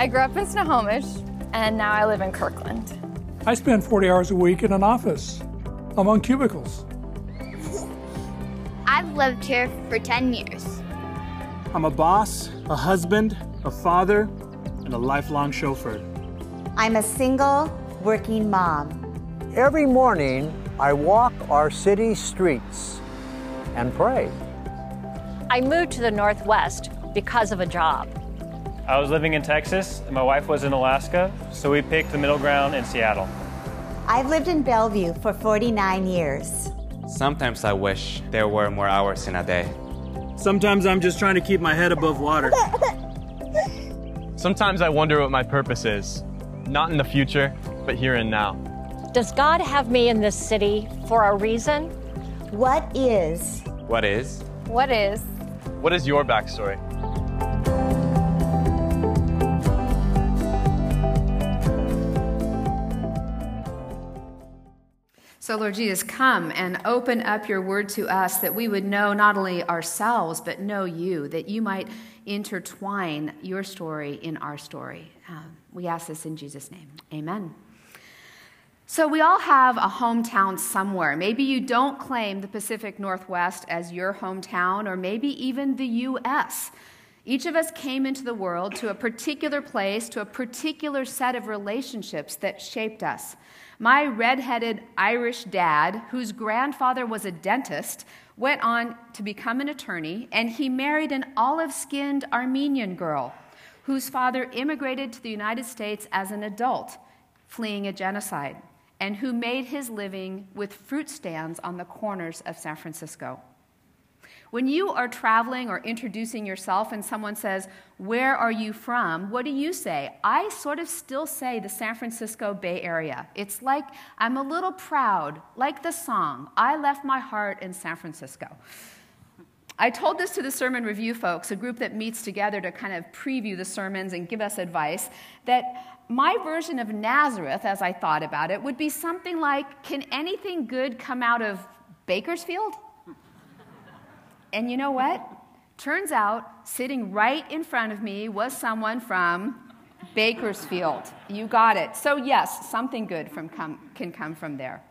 I grew up in Snohomish, and now I live in Kirkland. I spend 40 hours a week in an office among cubicles. I've lived here for 10 years. I'm a boss, a husband, a father, and a lifelong chauffeur. I'm a single working mom. Every morning, I walk our city streets and pray. I moved to the Northwest because of a job. I was living in Texas, and my wife was in Alaska, so we picked the middle ground in Seattle. I've lived in Bellevue for 49 years. Sometimes I wish there were more hours in a day. Sometimes I'm just trying to keep my head above water. Sometimes I wonder what my purpose is. Not in the future, but here and now. Does God have me in this city for a reason? What is? What is? What is? What is your backstory? So, Lord Jesus, come and open up your word to us that we would know not only ourselves, but know you, that you might intertwine your story in our story. Um, we ask this in Jesus' name. Amen. So, we all have a hometown somewhere. Maybe you don't claim the Pacific Northwest as your hometown, or maybe even the U.S. Each of us came into the world to a particular place, to a particular set of relationships that shaped us. My redheaded Irish dad, whose grandfather was a dentist, went on to become an attorney, and he married an olive skinned Armenian girl whose father immigrated to the United States as an adult, fleeing a genocide, and who made his living with fruit stands on the corners of San Francisco. When you are traveling or introducing yourself and someone says, Where are you from? What do you say? I sort of still say the San Francisco Bay Area. It's like I'm a little proud, like the song, I left my heart in San Francisco. I told this to the sermon review folks, a group that meets together to kind of preview the sermons and give us advice, that my version of Nazareth, as I thought about it, would be something like Can anything good come out of Bakersfield? And you know what? Turns out, sitting right in front of me was someone from Bakersfield. You got it. So, yes, something good from come, can come from there.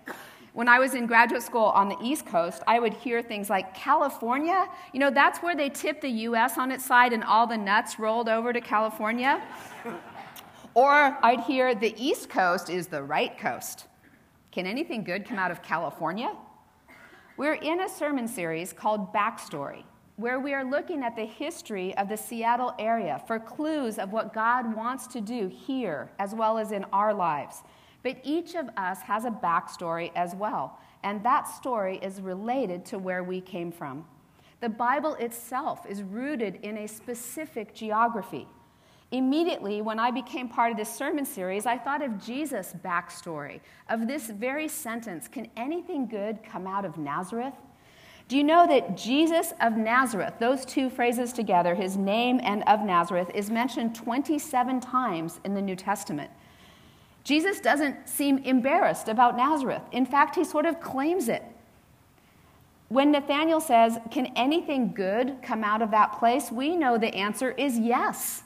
When I was in graduate school on the East Coast, I would hear things like California. You know, that's where they tipped the US on its side and all the nuts rolled over to California. or I'd hear the East Coast is the right coast. Can anything good come out of California? We're in a sermon series called Backstory, where we are looking at the history of the Seattle area for clues of what God wants to do here as well as in our lives. But each of us has a backstory as well, and that story is related to where we came from. The Bible itself is rooted in a specific geography. Immediately, when I became part of this sermon series, I thought of Jesus' backstory, of this very sentence Can anything good come out of Nazareth? Do you know that Jesus of Nazareth, those two phrases together, his name and of Nazareth, is mentioned 27 times in the New Testament? Jesus doesn't seem embarrassed about Nazareth. In fact, he sort of claims it. When Nathanael says, Can anything good come out of that place? we know the answer is yes.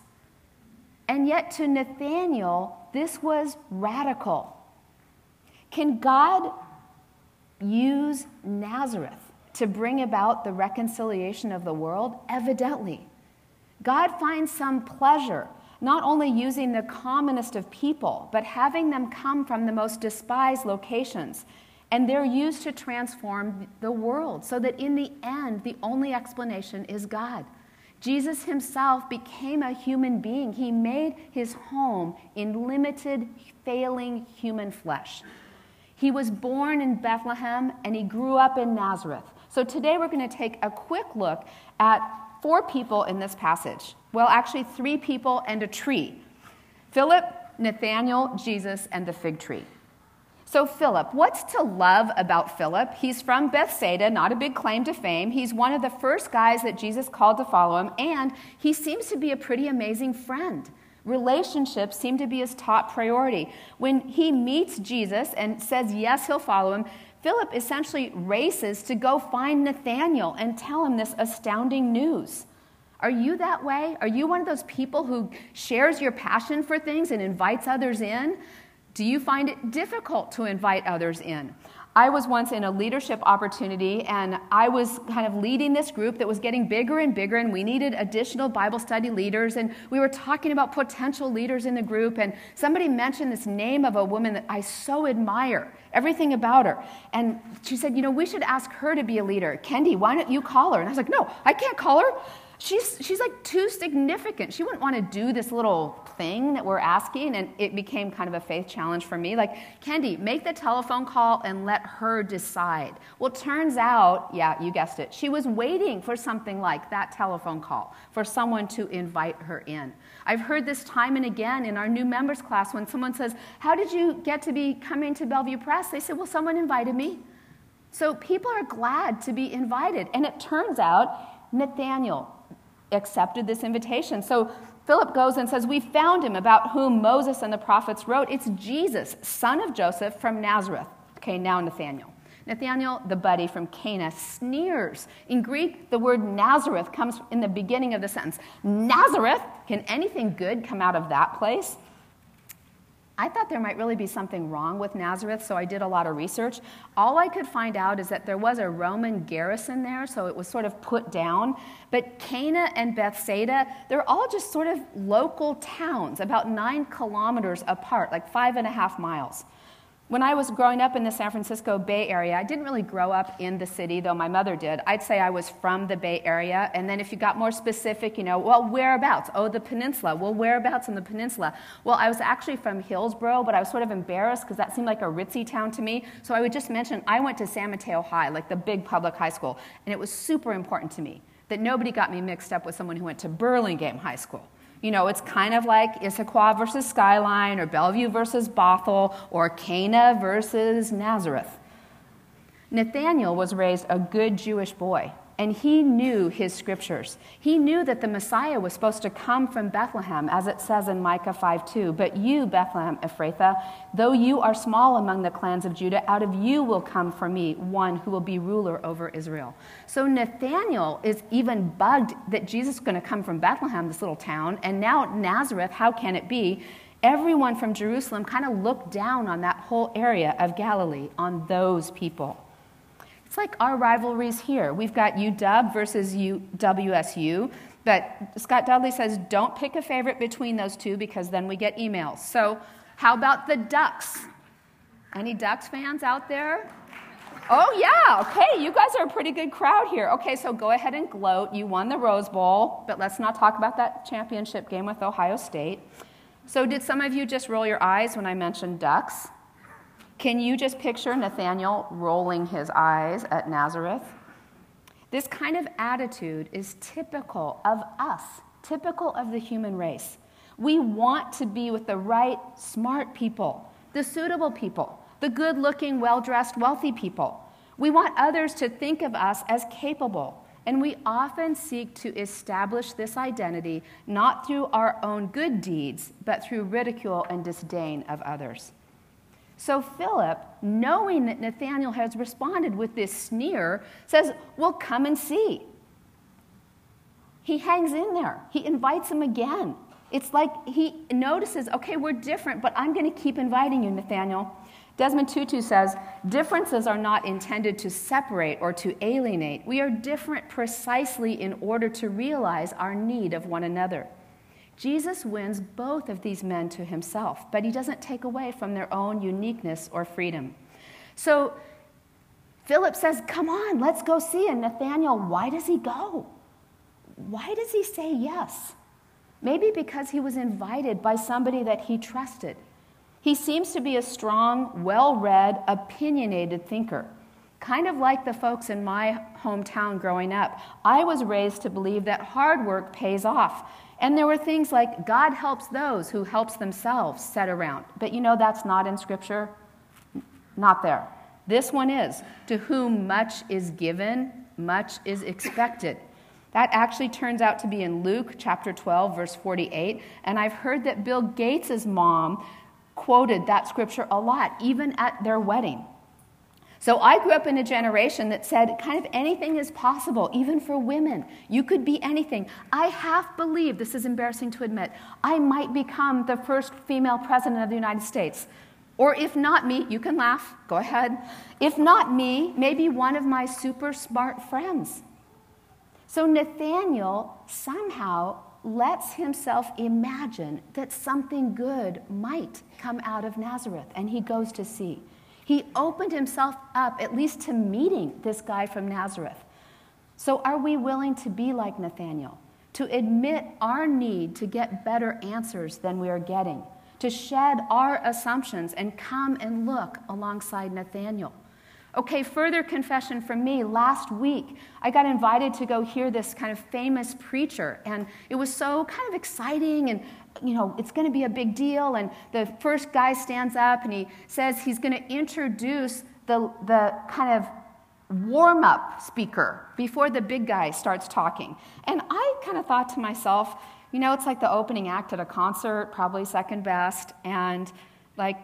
And yet, to Nathanael, this was radical. Can God use Nazareth to bring about the reconciliation of the world? Evidently. God finds some pleasure not only using the commonest of people, but having them come from the most despised locations. And they're used to transform the world, so that in the end, the only explanation is God. Jesus himself became a human being. He made his home in limited, failing human flesh. He was born in Bethlehem and he grew up in Nazareth. So today we're going to take a quick look at four people in this passage. Well, actually, three people and a tree Philip, Nathanael, Jesus, and the fig tree. So, Philip, what's to love about Philip? He's from Bethsaida, not a big claim to fame. He's one of the first guys that Jesus called to follow him, and he seems to be a pretty amazing friend. Relationships seem to be his top priority. When he meets Jesus and says yes, he'll follow him, Philip essentially races to go find Nathanael and tell him this astounding news. Are you that way? Are you one of those people who shares your passion for things and invites others in? Do you find it difficult to invite others in? I was once in a leadership opportunity and I was kind of leading this group that was getting bigger and bigger, and we needed additional Bible study leaders. And we were talking about potential leaders in the group. And somebody mentioned this name of a woman that I so admire, everything about her. And she said, You know, we should ask her to be a leader. Kendi, why don't you call her? And I was like, No, I can't call her she's, she's like too significant. She wouldn't want to do this little thing that we're asking. And it became kind of a faith challenge for me. Like, Kendi, make the telephone call and let her decide. Well, turns out, yeah, you guessed it, she was waiting for something like that telephone call, for someone to invite her in. I've heard this time and again in our new members class when someone says, How did you get to be coming to Bellevue Pres? They said, Well, someone invited me. So people are glad to be invited. And it turns out Nathanael, accepted this invitation. So Philip goes and says, We found him about whom Moses and the prophets wrote. It's Jesus, son of Joseph from Nazareth. Okay, now Nathanael. Nathanael, the buddy from Cana, sneers. In Greek, the word Nazareth comes in the beginning of the sentence. Nazareth? Can anything good come out of that place? I thought there might really be something wrong with Nazareth, so I did a lot of research. All I could find out is that there was a Roman garrison there, so it was sort of put down. But Cana and Bethsaida, they're all just sort of local towns, about nine kilometers apart, like five and a half miles. When I was growing up in the San Francisco Bay Area, I didn't really grow up in the city, though my mother did. I'd say I was from the Bay Area. And then if you got more specific, you know, well, whereabouts? Oh, the peninsula. Well, whereabouts in the peninsula? Well, I was actually from Hillsborough, but I was sort of embarrassed because that seemed like a ritzy town to me. So I would just mention I went to San Mateo High, like the big public high school. And it was super important to me that nobody got me mixed up with someone who went to Burlingame High School. You know, it's kind of like Issaquah versus Skyline, or Bellevue versus Bothell, or Cana versus Nazareth. Nathanael was raised a good Jewish boy and he knew his scriptures. He knew that the Messiah was supposed to come from Bethlehem, as it says in Micah 5 2. But you, Bethlehem Ephrathah, though you are small among the clans of Judah, out of you will come for me one who will be ruler over Israel. So Nathanael is even bugged that Jesus is going to come from Bethlehem, this little town, and now Nazareth, how can it be? Everyone from Jerusalem kind of looked down on that whole area of Galilee, on those people. It's like our rivalries here. We've got UW versus WSU, but Scott Dudley says don't pick a favorite between those two because then we get emails. So, how about the Ducks? Any Ducks fans out there? Oh, yeah, okay, you guys are a pretty good crowd here. Okay, so go ahead and gloat. You won the Rose Bowl, but let's not talk about that championship game with Ohio State. So, did some of you just roll your eyes when I mentioned Ducks? Can you just picture Nathanael rolling his eyes at Nazareth? This kind of attitude is typical of us, typical of the human race. We want to be with the right, smart people, the suitable people, the good looking, well dressed, wealthy people. We want others to think of us as capable, and we often seek to establish this identity not through our own good deeds, but through ridicule and disdain of others. So Philip, knowing that Nathanael has responded with this sneer, says, Well, come and see. He hangs in there. He invites him again. It's like he notices, okay, we're different, but I'm going to keep inviting you, Nathanael. Desmond Tutu says, differences are not intended to separate or to alienate. We are different precisely in order to realize our need of one another. Jesus wins both of these men to himself, but he doesn't take away from their own uniqueness or freedom. So Philip says, Come on, let's go see. And Nathanael, why does he go? Why does he say yes? Maybe because he was invited by somebody that he trusted. He seems to be a strong, well read, opinionated thinker. Kind of like the folks in my hometown growing up. I was raised to believe that hard work pays off and there were things like, God helps those who helps themselves set around. But you know that's not in Scripture? Not there. This one is, to whom much is given, much is expected. That actually turns out to be in Luke chapter 12, verse 48. And I've heard that Bill Gates' mom quoted that scripture a lot, even at their wedding. So I grew up in a generation that said kind of anything is possible, even for women. You could be anything. I half believe, this is embarrassing to admit, I might become the first female president of the United States. Or if not me, you can laugh, go ahead. If not me, maybe one of my super smart friends. So Nathanael somehow lets himself imagine that something good might come out of Nazareth, and he goes to see. He opened himself up, at least to meeting this guy from Nazareth. So, are we willing to be like Nathanael? To admit our need to get better answers than we are getting? To shed our assumptions and come and look alongside Nathanael? Okay, further confession from me. Last week, I got invited to go hear this kind of famous preacher, and it was so kind of exciting and you know, it's going to be a big deal. And the first guy stands up and he says he's going to introduce the, the kind of warm up speaker before the big guy starts talking. And I kind of thought to myself, you know, it's like the opening act at a concert, probably second best. And like,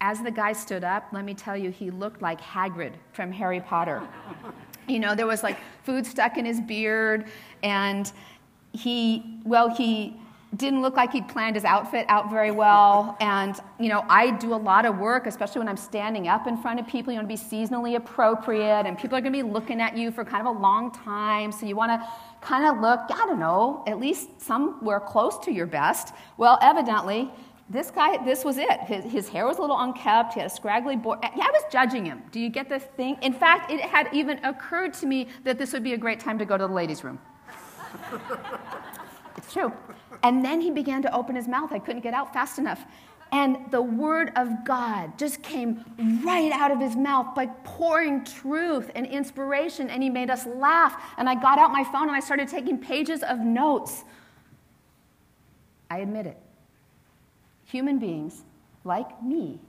as the guy stood up, let me tell you, he looked like Hagrid from Harry Potter. you know, there was like food stuck in his beard, and he, well, he didn't look like he'd planned his outfit out very well. And, you know, I do a lot of work, especially when I'm standing up in front of people. You want to be seasonally appropriate, and people are going to be looking at you for kind of a long time. So you want to kind of look, I don't know, at least somewhere close to your best. Well, evidently, this guy, this was it. His, his hair was a little unkept. He had a scraggly boy. Yeah, I was judging him. Do you get the thing? In fact, it had even occurred to me that this would be a great time to go to the ladies' room. it's true. And then he began to open his mouth. I couldn't get out fast enough. And the word of God just came right out of his mouth, like pouring truth and inspiration. And he made us laugh. And I got out my phone and I started taking pages of notes. I admit it. Human beings, like me,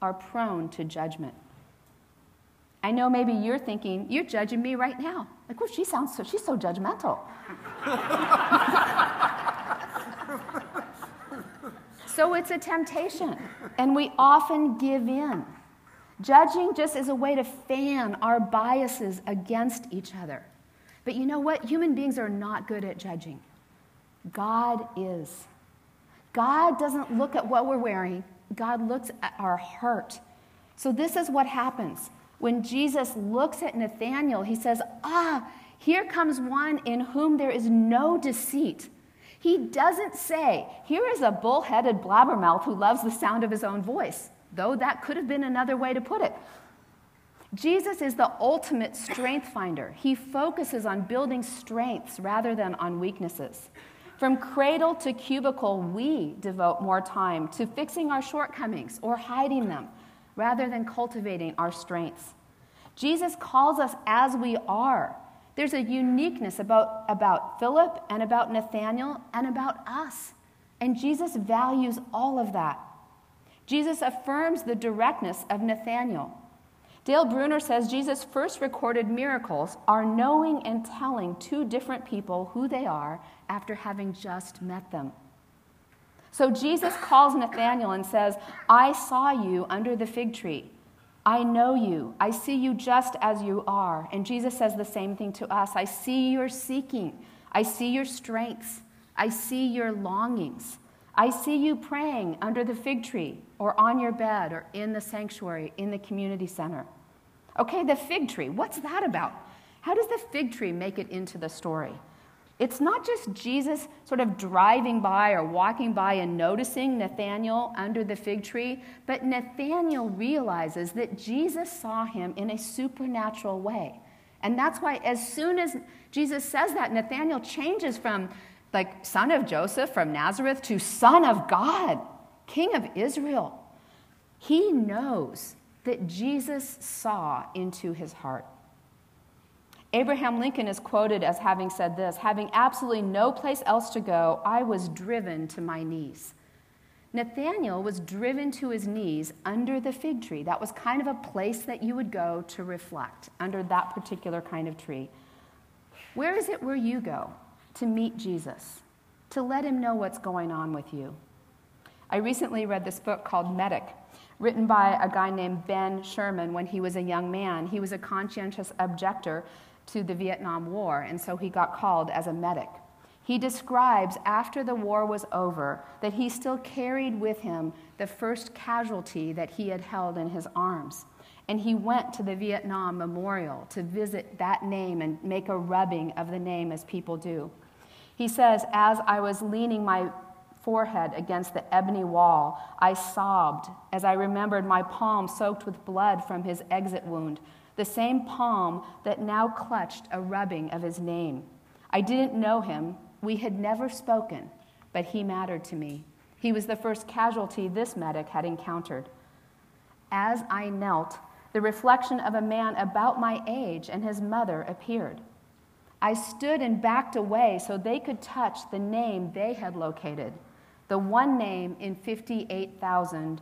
are prone to judgment. I know maybe you're thinking, you're judging me right now. Like, well, she sounds so, she's so judgmental. so it's a temptation, and we often give in. Judging just is a way to fan our biases against each other. But you know what? Human beings are not good at judging. God is. God doesn't look at what we're wearing, God looks at our heart. So, this is what happens. When Jesus looks at Nathanael, he says, Ah, here comes one in whom there is no deceit. He doesn't say, Here is a bullheaded blabbermouth who loves the sound of his own voice, though that could have been another way to put it. Jesus is the ultimate strength finder. He focuses on building strengths rather than on weaknesses. From cradle to cubicle, we devote more time to fixing our shortcomings or hiding them rather than cultivating our strengths. Jesus calls us as we are there's a uniqueness about, about Philip and about Nathanael and about us. And Jesus values all of that. Jesus affirms the directness of Nathanael. Dale Bruner says Jesus' first recorded miracles are knowing and telling two different people who they are after having just met them. So Jesus calls Nathanael and says, I saw you under the fig tree. I know you. I see you just as you are. And Jesus says the same thing to us. I see your seeking. I see your strengths. I see your longings. I see you praying under the fig tree or on your bed or in the sanctuary, in the community center. Okay, the fig tree. What's that about? How does the fig tree make it into the story? It's not just Jesus sort of driving by or walking by and noticing Nathanael under the fig tree, but Nathanael realizes that Jesus saw him in a supernatural way. And that's why, as soon as Jesus says that, Nathanael changes from like son of Joseph from Nazareth to son of God, king of Israel. He knows that Jesus saw into his heart. Abraham Lincoln is quoted as having said this Having absolutely no place else to go, I was driven to my knees. Nathanael was driven to his knees under the fig tree. That was kind of a place that you would go to reflect, under that particular kind of tree. Where is it where you go to meet Jesus, to let him know what's going on with you? I recently read this book called Medic written by a guy named Ben Sherman when he was a young man. He was a conscientious objector to the Vietnam War, and so he got called as a medic. He describes after the war was over that he still carried with him the first casualty that he had held in his arms. And he went to the Vietnam Memorial to visit that name and make a rubbing of the name as people do. He says, As I was leaning my forehead against the ebony wall, I sobbed as I remembered my palm soaked with blood from his exit wound, the same palm that now clutched a rubbing of his name. I didn't know him, we had never spoken, but he mattered to me. He was the first casualty this medic had encountered. As I knelt, the reflection of a man about my age and his mother appeared. I stood and backed away so they could touch the name they had located, the one name in 58,000,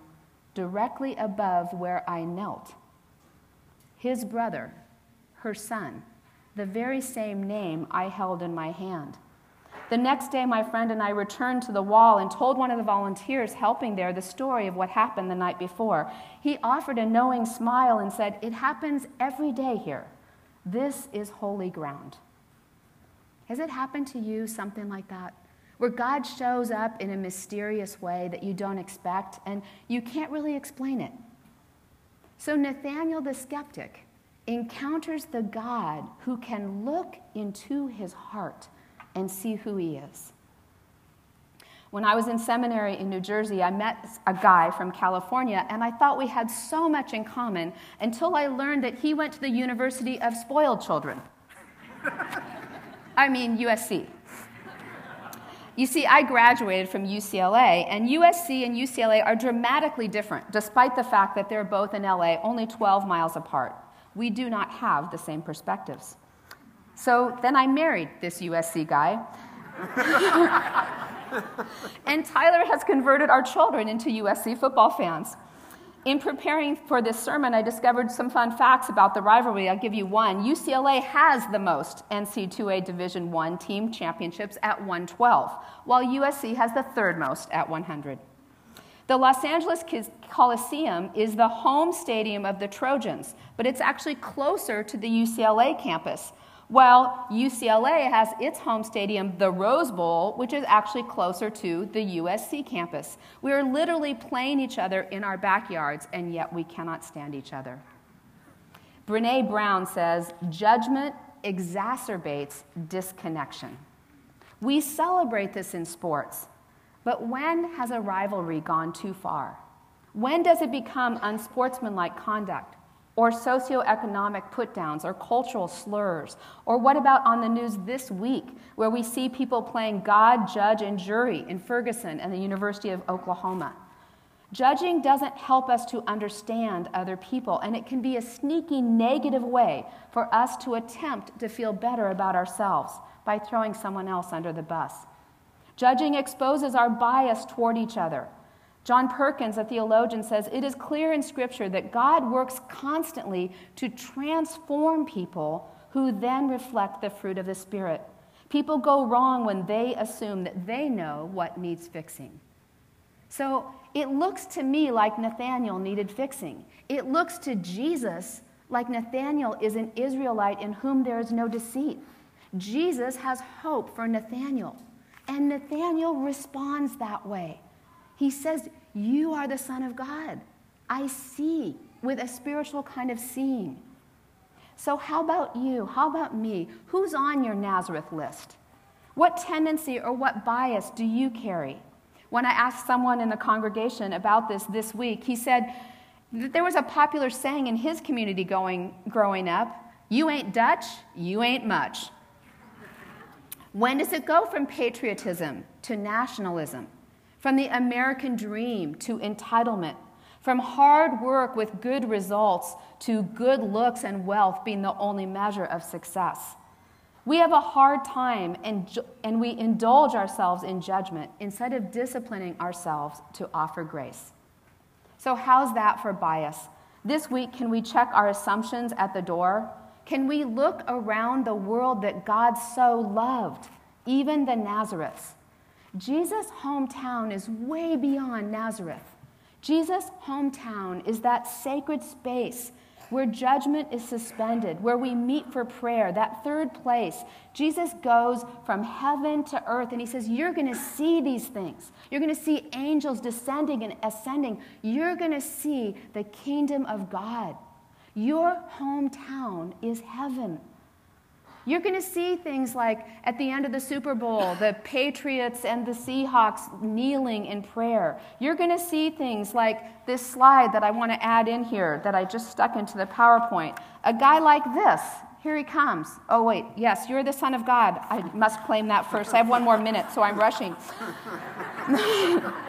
directly above where I knelt. His brother, her son, the very same name I held in my hand. The next day, my friend and I returned to the wall and told one of the volunteers helping there the story of what happened the night before. He offered a knowing smile and said, It happens every day here. This is holy ground. Has it happened to you, something like that? Where God shows up in a mysterious way that you don't expect and you can't really explain it. So, Nathanael the skeptic encounters the God who can look into his heart and see who he is. When I was in seminary in New Jersey, I met a guy from California, and I thought we had so much in common until I learned that he went to the University of Spoiled Children. I mean, USC. You see, I graduated from UCLA, and USC and UCLA are dramatically different, despite the fact that they're both in LA, only 12 miles apart. We do not have the same perspectives. So then I married this USC guy. and Tyler has converted our children into USC football fans. In preparing for this sermon, I discovered some fun facts about the rivalry. I'll give you one. UCLA has the most NC2A Division I team championships at 112, while USC has the third most at 100. The Los Angeles Coliseum is the home stadium of the Trojans, but it's actually closer to the UCLA campus, while UCLA has its home stadium, the Rose Bowl, which is actually closer to the USC campus. We are literally playing each other in our backyards, and yet we cannot stand each other. Brene Brown says, Judgment exacerbates disconnection. We celebrate this in sports, but when has a rivalry gone too far? When does it become unsportsmanlike conduct? Or socioeconomic putdowns or cultural slurs? Or what about on the news this week, where we see people playing God, judge, and jury in Ferguson and the University of Oklahoma? Judging doesn't help us to understand other people, and it can be a sneaky negative way for us to attempt to feel better about ourselves by throwing someone else under the bus. Judging exposes our bias toward each other John Perkins, a theologian, says it is clear in Scripture that God works constantly to transform people who then reflect the fruit of the Spirit. People go wrong when they assume that they know what needs fixing. So it looks to me like Nathanael needed fixing. It looks to Jesus like Nathanael is an Israelite in whom there is no deceit. Jesus has hope for Nathanael, and Nathanael responds that way. He says, You are the Son of God. I see with a spiritual kind of seeing. So, how about you? How about me? Who's on your Nazareth list? What tendency or what bias do you carry? When I asked someone in the congregation about this this week, he said that there was a popular saying in his community going, growing up you ain't Dutch, you ain't much. When does it go from patriotism to nationalism? From the American dream to entitlement, from hard work with good results to good looks and wealth being the only measure of success. We have a hard time and, and we indulge ourselves in judgment instead of disciplining ourselves to offer grace. So, how's that for bias? This week, can we check our assumptions at the door? Can we look around the world that God so loved, even the Nazareths? Jesus' hometown is way beyond Nazareth. Jesus' hometown is that sacred space where judgment is suspended, where we meet for prayer, that third place. Jesus goes from heaven to earth and he says, You're going to see these things. You're going to see angels descending and ascending. You're going to see the kingdom of God. Your hometown is heaven. You're going to see things like at the end of the Super Bowl, the Patriots and the Seahawks kneeling in prayer. You're going to see things like this slide that I want to add in here that I just stuck into the PowerPoint. A guy like this. Here he comes. Oh, wait, yes, you're the Son of God. I must claim that first. I have one more minute, so I'm rushing.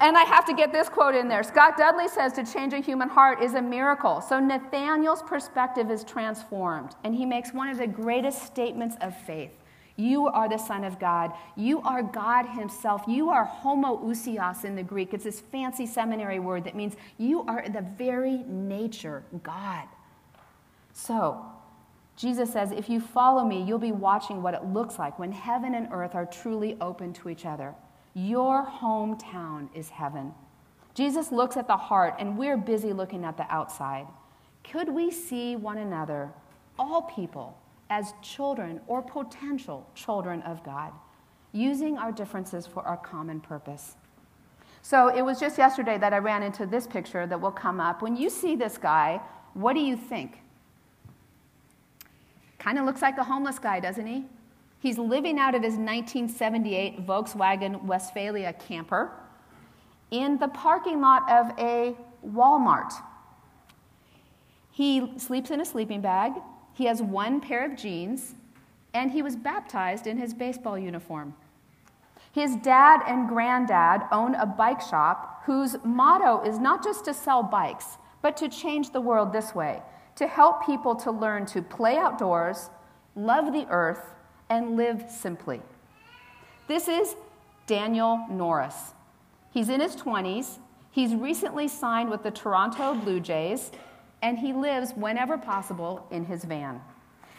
And I have to get this quote in there. Scott Dudley says to change a human heart is a miracle. So Nathanael's perspective is transformed, and he makes one of the greatest statements of faith. You are the Son of God. You are God Himself. You are homoousios in the Greek. It's this fancy seminary word that means you are the very nature God. So, Jesus says, if you follow me, you'll be watching what it looks like when heaven and earth are truly open to each other. Your hometown is heaven. Jesus looks at the heart, and we're busy looking at the outside. Could we see one another, all people, as children or potential children of God, using our differences for our common purpose? So it was just yesterday that I ran into this picture that will come up. When you see this guy, what do you think? Kind of looks like a homeless guy, doesn't he? He's living out of his 1978 Volkswagen Westphalia camper in the parking lot of a Walmart. He sleeps in a sleeping bag, he has one pair of jeans, and he was baptized in his baseball uniform. His dad and granddad own a bike shop whose motto is not just to sell bikes, but to change the world this way to help people to learn to play outdoors, love the earth, and live simply. This is Daniel Norris. He's in his 20s. He's recently signed with the Toronto Blue Jays, and he lives whenever possible in his van.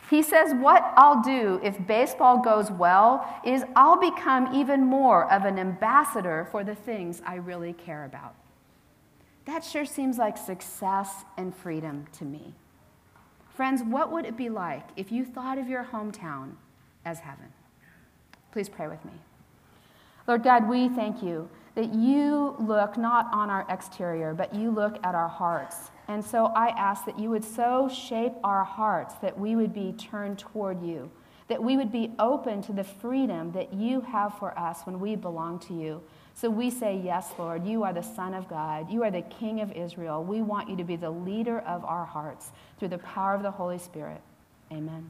He says, What I'll do if baseball goes well is I'll become even more of an ambassador for the things I really care about. That sure seems like success and freedom to me. Friends, what would it be like if you thought of your hometown as heaven. Please pray with me. Lord God, we thank you that you look not on our exterior, but you look at our hearts. And so I ask that you would so shape our hearts that we would be turned toward you, that we would be open to the freedom that you have for us when we belong to you. So we say, Yes, Lord, you are the Son of God. You are the King of Israel. We want you to be the leader of our hearts through the power of the Holy Spirit. Amen.